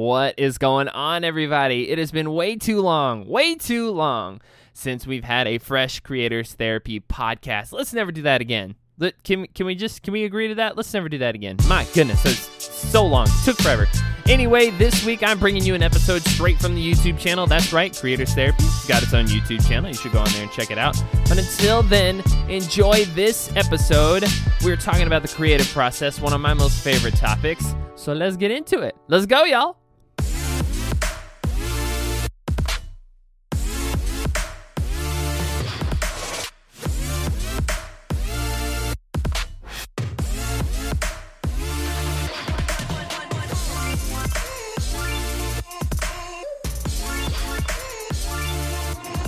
What is going on, everybody? It has been way too long, way too long since we've had a fresh creators therapy podcast. Let's never do that again. Can can we just can we agree to that? Let's never do that again. My goodness, it's so long, took forever. Anyway, this week I'm bringing you an episode straight from the YouTube channel. That's right, Creators Therapy. It's got its own YouTube channel. You should go on there and check it out. But until then, enjoy this episode. We're talking about the creative process, one of my most favorite topics. So let's get into it. Let's go, y'all.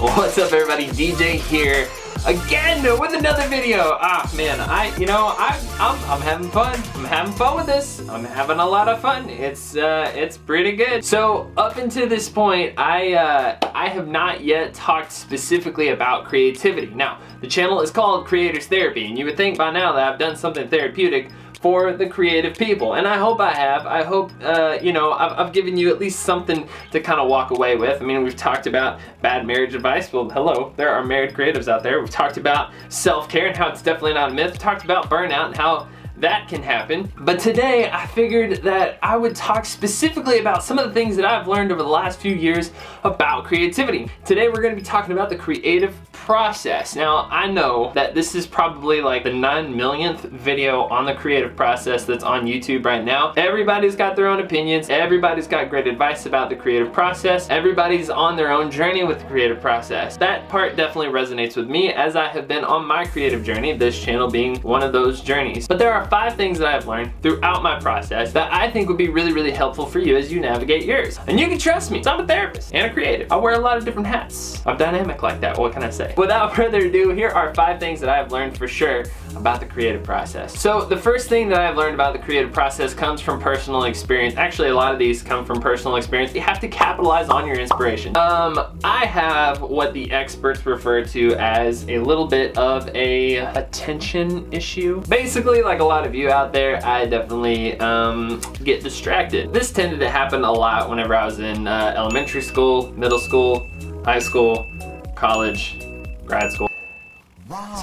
What's up, everybody? DJ here again with another video. Ah, man, I, you know, I, I'm, I'm having fun. I'm having fun with this. I'm having a lot of fun. It's, uh, it's pretty good. So up until this point, I, uh, I have not yet talked specifically about creativity. Now, the channel is called Creators Therapy, and you would think by now that I've done something therapeutic for the creative people. And I hope I have. I hope, uh, you know, I've, I've, given you at least something to kind of walk away with. I mean, we've talked about bad marriage advice. Well, hello, there are married creatives out there. We've talked about self care and how it's definitely not a myth. Talked about burnout and how that can happen. But today I figured that I would talk specifically about some of the things that I've learned over the last few years about creativity. Today we're going to be talking about the creative process. Now, I know that this is probably like the 9 millionth video on the creative process that's on YouTube right now. Everybody's got their own opinions. Everybody's got great advice about the creative process. Everybody's on their own journey with the creative process. That part definitely resonates with me as I have been on my creative journey, this channel being one of those journeys. But there are five things that I've learned throughout my process that I think would be really, really helpful for you as you navigate yours. And you can trust me, I'm a therapist and a creative. I wear a lot of different hats. I'm dynamic like that, what can I say? Without further ado, here are five things that I've learned for sure about the creative process. So the first thing that I've learned about the creative process comes from personal experience. Actually, a lot of these come from personal experience. You have to capitalize on your inspiration. Um, I have what the experts refer to as a little bit of a attention issue. Basically, like a lot of you out there, I definitely um, get distracted. This tended to happen a lot whenever I was in uh, elementary school, middle school, high school, college, grad school.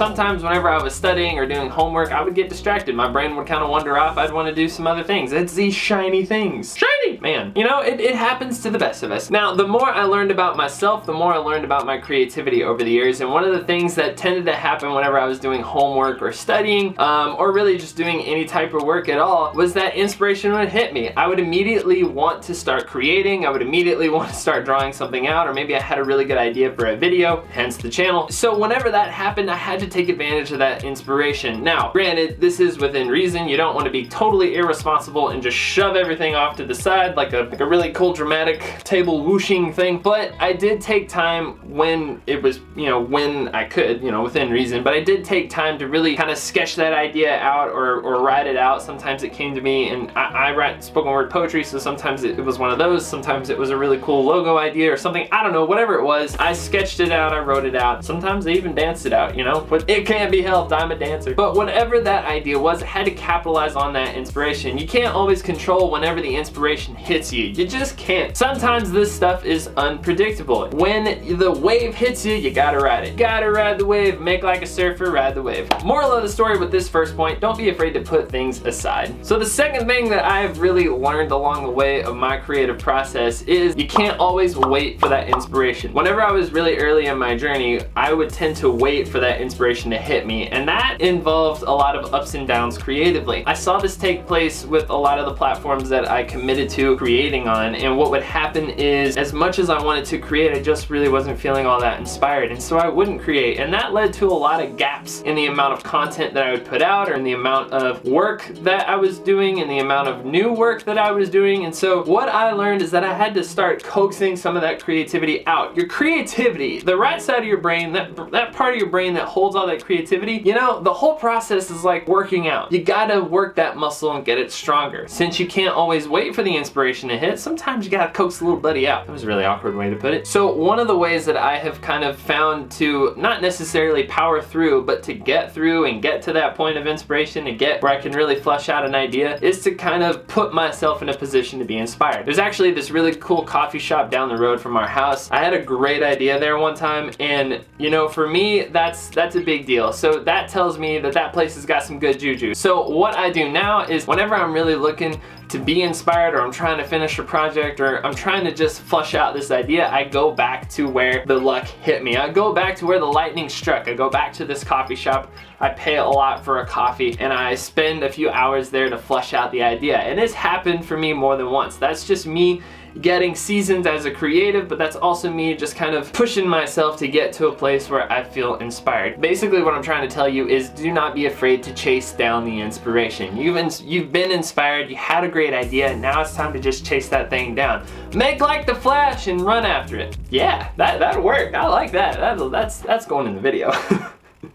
Sometimes whenever I was studying or doing homework, I would get distracted. My brain would kind of wander off. I'd want to do some other things. It's these shiny things. Shiny! Man, you know, it, it happens to the best of us. Now, the more I learned about myself, the more I learned about my creativity over the years. And one of the things that tended to happen whenever I was doing homework or studying, um, or really just doing any type of work at all, was that inspiration would hit me. I would immediately want to start creating. I would immediately want to start drawing something out, or maybe I had a really good idea for a video, hence the channel. So whenever that happened, I had to take advantage of that inspiration. Now, granted, this is within reason. You don't want to be totally irresponsible and just shove everything off to the side like a, like a really cool dramatic table whooshing thing. But I did take time when it was, you know, when I could, you know, within reason. But I did take time to really kind of sketch that idea out or, or write it out. Sometimes it came to me and I, I write spoken word poetry, so sometimes it, it was one of those. Sometimes it was a really cool logo idea or something. I don't know, whatever it was. I sketched it out, I wrote it out. Sometimes I even danced it out, you know? But it can't be helped, I'm a dancer. But whatever that idea was, had to capitalize on that inspiration. You can't always control whenever the inspiration hits you. You just can't. Sometimes this stuff is unpredictable. When the wave hits you, you gotta ride it. Gotta ride the wave, make like a surfer, ride the wave. Moral of the story with this first point, don't be afraid to put things aside. So the second thing that I've really learned along the way of my creative process is you can't always wait for that inspiration. Whenever I was really early in my journey, I would tend to wait for that inspiration to hit me, and that involved a lot of ups and downs creatively. I saw this take place with a lot of the platforms that I committed to creating on, and what would happen is, as much as I wanted to create, I just really wasn't feeling all that inspired, and so I wouldn't create, and that led to a lot of gaps in the amount of content that I would put out, or in the amount of work that I was doing, and the amount of new work that I was doing, and so what I learned is that I had to start coaxing some of that creativity out. Your creativity, the right side of your brain, that, that part of your brain that that holds all that creativity, you know, the whole process is like working out. You gotta work that muscle and get it stronger. Since you can't always wait for the inspiration to hit, sometimes you gotta coax the little buddy out. That was a really awkward way to put it. So one of the ways that I have kind of found to not necessarily power through, but to get through and get to that point of inspiration and get where I can really flesh out an idea is to kind of put myself in a position to be inspired. There's actually this really cool coffee shop down the road from our house. I had a great idea there one time and you know for me that's that's a big deal. So that tells me that that place has got some good juju. So what I do now is whenever I'm really looking to be inspired or I'm trying to finish a project or I'm trying to just flush out this idea, I go back to where the luck hit me. I go back to where the lightning struck. I go back to this coffee shop. I pay a lot for a coffee and I spend a few hours there to flush out the idea. And it's happened for me more than once. That's just me getting seasoned as a creative, but that's also me just kind of pushing myself to get to a place where I feel inspired. Basically what I'm trying to tell you is do not be afraid to chase down the inspiration. You've, ins you've been inspired, you had a great idea, now it's time to just chase that thing down. Make like the Flash and run after it. Yeah, that, that'll work. I like that. that that's, that's going in the video.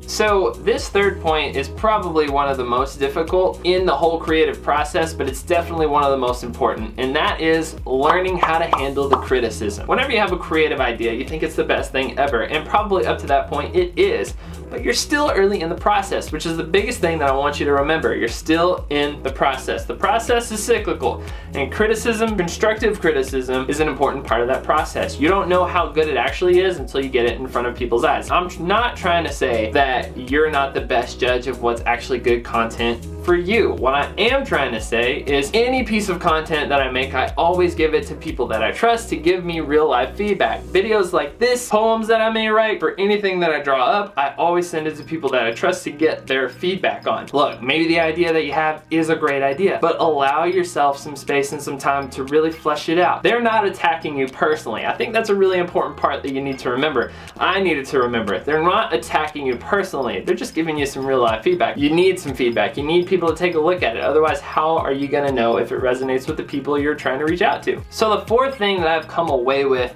So this third point is probably one of the most difficult in the whole creative process, but it's definitely one of the most important, and that is learning how to handle the criticism. Whenever you have a creative idea, you think it's the best thing ever, and probably up to that point it is, but you're still early in the process, which is the biggest thing that I want you to remember. You're still in the process. The process is cyclical, and criticism, constructive criticism, is an important part of that process. You don't know how good it actually is until you get it in front of people's eyes. I'm not trying to say that you're not the best judge of what's actually good content for you. What I am trying to say is any piece of content that I make, I always give it to people that I trust to give me real life feedback. Videos like this, poems that I may write, for anything that I draw up, I always send it to people that I trust to get their feedback on. Look, maybe the idea that you have is a great idea, but allow yourself some space and some time to really flesh it out. They're not attacking you personally. I think that's a really important part that you need to remember. I needed to remember it. They're not attacking you personally. They're just giving you some real life feedback. You need some feedback. You need people to take a look at it. Otherwise, how are you gonna know if it resonates with the people you're trying to reach out to? So the fourth thing that I've come away with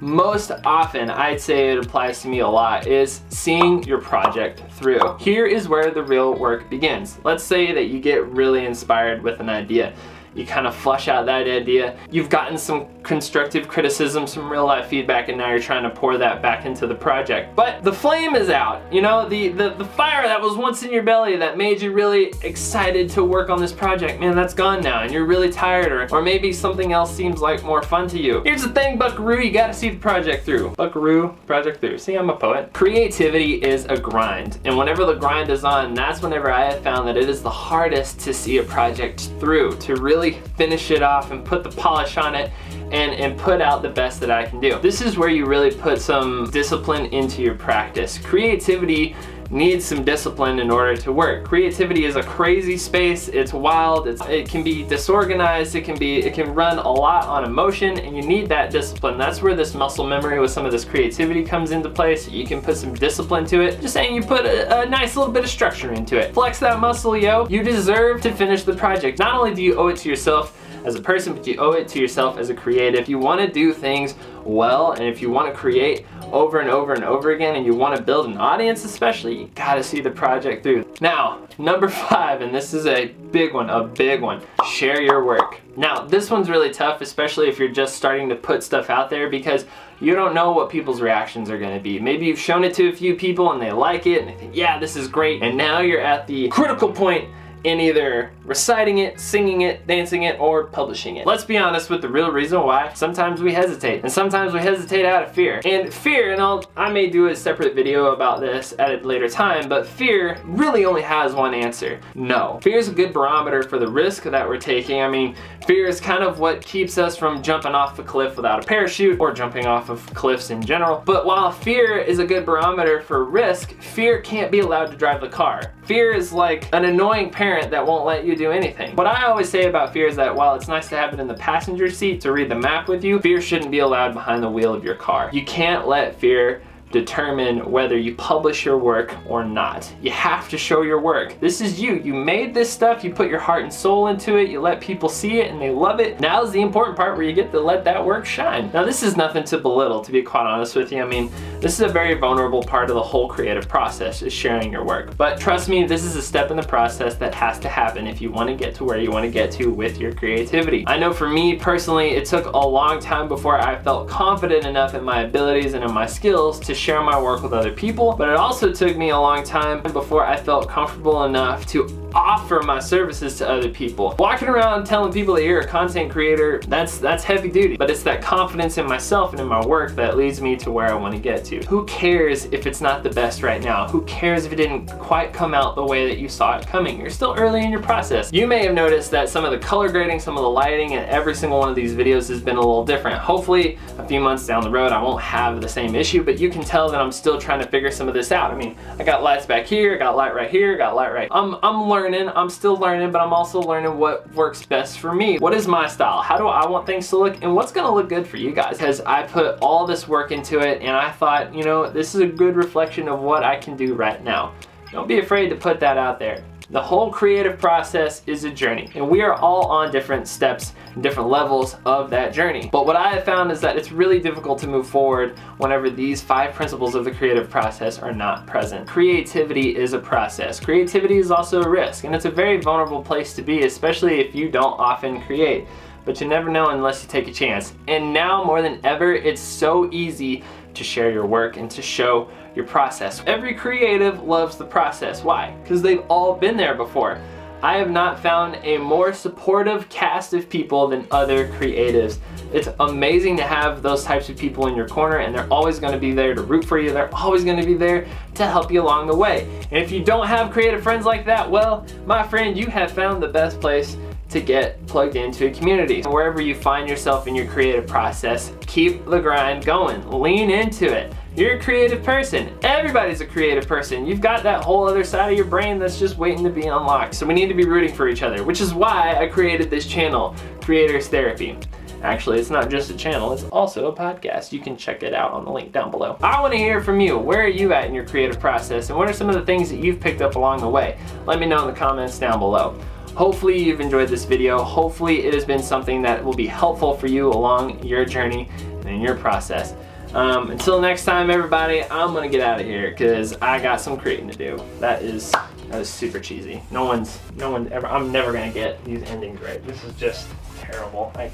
most often, I'd say it applies to me a lot, is seeing your project through. Here is where the real work begins. Let's say that you get really inspired with an idea you kind of flush out that idea. You've gotten some constructive criticism, some real life feedback, and now you're trying to pour that back into the project. But the flame is out, you know, the, the, the fire that was once in your belly that made you really excited to work on this project, man, that's gone now, and you're really tired, or, or maybe something else seems like more fun to you. Here's the thing, Buckaroo, you gotta see the project through. Buckaroo, project through. See, I'm a poet. Creativity is a grind, and whenever the grind is on, that's whenever I have found that it is the hardest to see a project through, to really really finish it off and put the polish on it and, and put out the best that I can do. This is where you really put some discipline into your practice. Creativity needs some discipline in order to work. Creativity is a crazy space. It's wild. It's, it can be disorganized. It can be. It can run a lot on emotion, and you need that discipline. That's where this muscle memory with some of this creativity comes into place. So you can put some discipline to it. Just saying, you put a, a nice little bit of structure into it. Flex that muscle, yo. You deserve to finish the project. Not only do you owe it to yourself as a person, but you owe it to yourself as a creative. If you want to do things well, and if you want to create over and over and over again, and you want to build an audience especially, you gotta see the project through. Now, number five, and this is a big one, a big one, share your work. Now, this one's really tough, especially if you're just starting to put stuff out there because you don't know what people's reactions are going to be. Maybe you've shown it to a few people and they like it and they think, yeah, this is great. And now you're at the critical point in either reciting it, singing it, dancing it, or publishing it. Let's be honest with the real reason why sometimes we hesitate, and sometimes we hesitate out of fear. And fear, and I'll, I may do a separate video about this at a later time, but fear really only has one answer, no. Fear is a good barometer for the risk that we're taking. I mean, fear is kind of what keeps us from jumping off a cliff without a parachute, or jumping off of cliffs in general. But while fear is a good barometer for risk, fear can't be allowed to drive the car. Fear is like an annoying parent parent that won't let you do anything. What I always say about fear is that while it's nice to have it in the passenger seat to read the map with you, fear shouldn't be allowed behind the wheel of your car. You can't let fear determine whether you publish your work or not. You have to show your work. This is you. You made this stuff, you put your heart and soul into it, you let people see it and they love it. Now's the important part where you get to let that work shine. Now, this is nothing to belittle, to be quite honest with you. I mean, this is a very vulnerable part of the whole creative process is sharing your work. But trust me, this is a step in the process that has to happen if you want to get to where you want to get to with your creativity. I know for me personally, it took a long time before I felt confident enough in my abilities and in my skills to share my work with other people, but it also took me a long time before I felt comfortable enough to offer my services to other people. Walking around telling people that you're a content creator, that's that's heavy duty, but it's that confidence in myself and in my work that leads me to where I want to get to. Who cares if it's not the best right now? Who cares if it didn't quite come out the way that you saw it coming? You're still early in your process. You may have noticed that some of the color grading, some of the lighting, and every single one of these videos has been a little different. Hopefully, a few months down the road, I won't have the same issue, but you can tell that I'm still trying to figure some of this out. I mean, I got lights back here, I got light right here, I got light right. I'm I'm learning learning, I'm still learning, but I'm also learning what works best for me. What is my style? How do I want things to look? And what's gonna look good for you guys? Because I put all this work into it and I thought, you know, this is a good reflection of what I can do right now. Don't be afraid to put that out there. The whole creative process is a journey, and we are all on different steps and different levels of that journey. But what I have found is that it's really difficult to move forward whenever these five principles of the creative process are not present. Creativity is a process. Creativity is also a risk, and it's a very vulnerable place to be, especially if you don't often create but you never know unless you take a chance. And now more than ever, it's so easy to share your work and to show your process. Every creative loves the process. Why? Because they've all been there before. I have not found a more supportive cast of people than other creatives. It's amazing to have those types of people in your corner and they're always gonna be there to root for you. They're always gonna be there to help you along the way. And if you don't have creative friends like that, well, my friend, you have found the best place to get plugged into a community. Wherever you find yourself in your creative process, keep the grind going, lean into it. You're a creative person. Everybody's a creative person. You've got that whole other side of your brain that's just waiting to be unlocked. So we need to be rooting for each other, which is why I created this channel, Creators Therapy. Actually, it's not just a channel, it's also a podcast. You can check it out on the link down below. I want to hear from you. Where are you at in your creative process and what are some of the things that you've picked up along the way? Let me know in the comments down below. Hopefully you've enjoyed this video. Hopefully it has been something that will be helpful for you along your journey and in your process. Um, until next time, everybody, I'm gonna get out of here because I got some creating to do. That is that is super cheesy. No one's no one ever. I'm never gonna get these endings right. This is just terrible. I,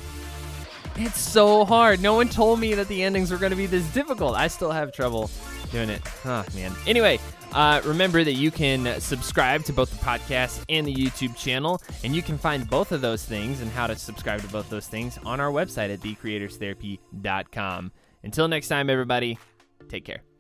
it's so hard. No one told me that the endings were gonna be this difficult. I still have trouble doing it. Oh man. Anyway, uh, remember that you can subscribe to both the podcast and the YouTube channel, and you can find both of those things and how to subscribe to both those things on our website at thecreatorstherapy.com. Until next time, everybody, take care.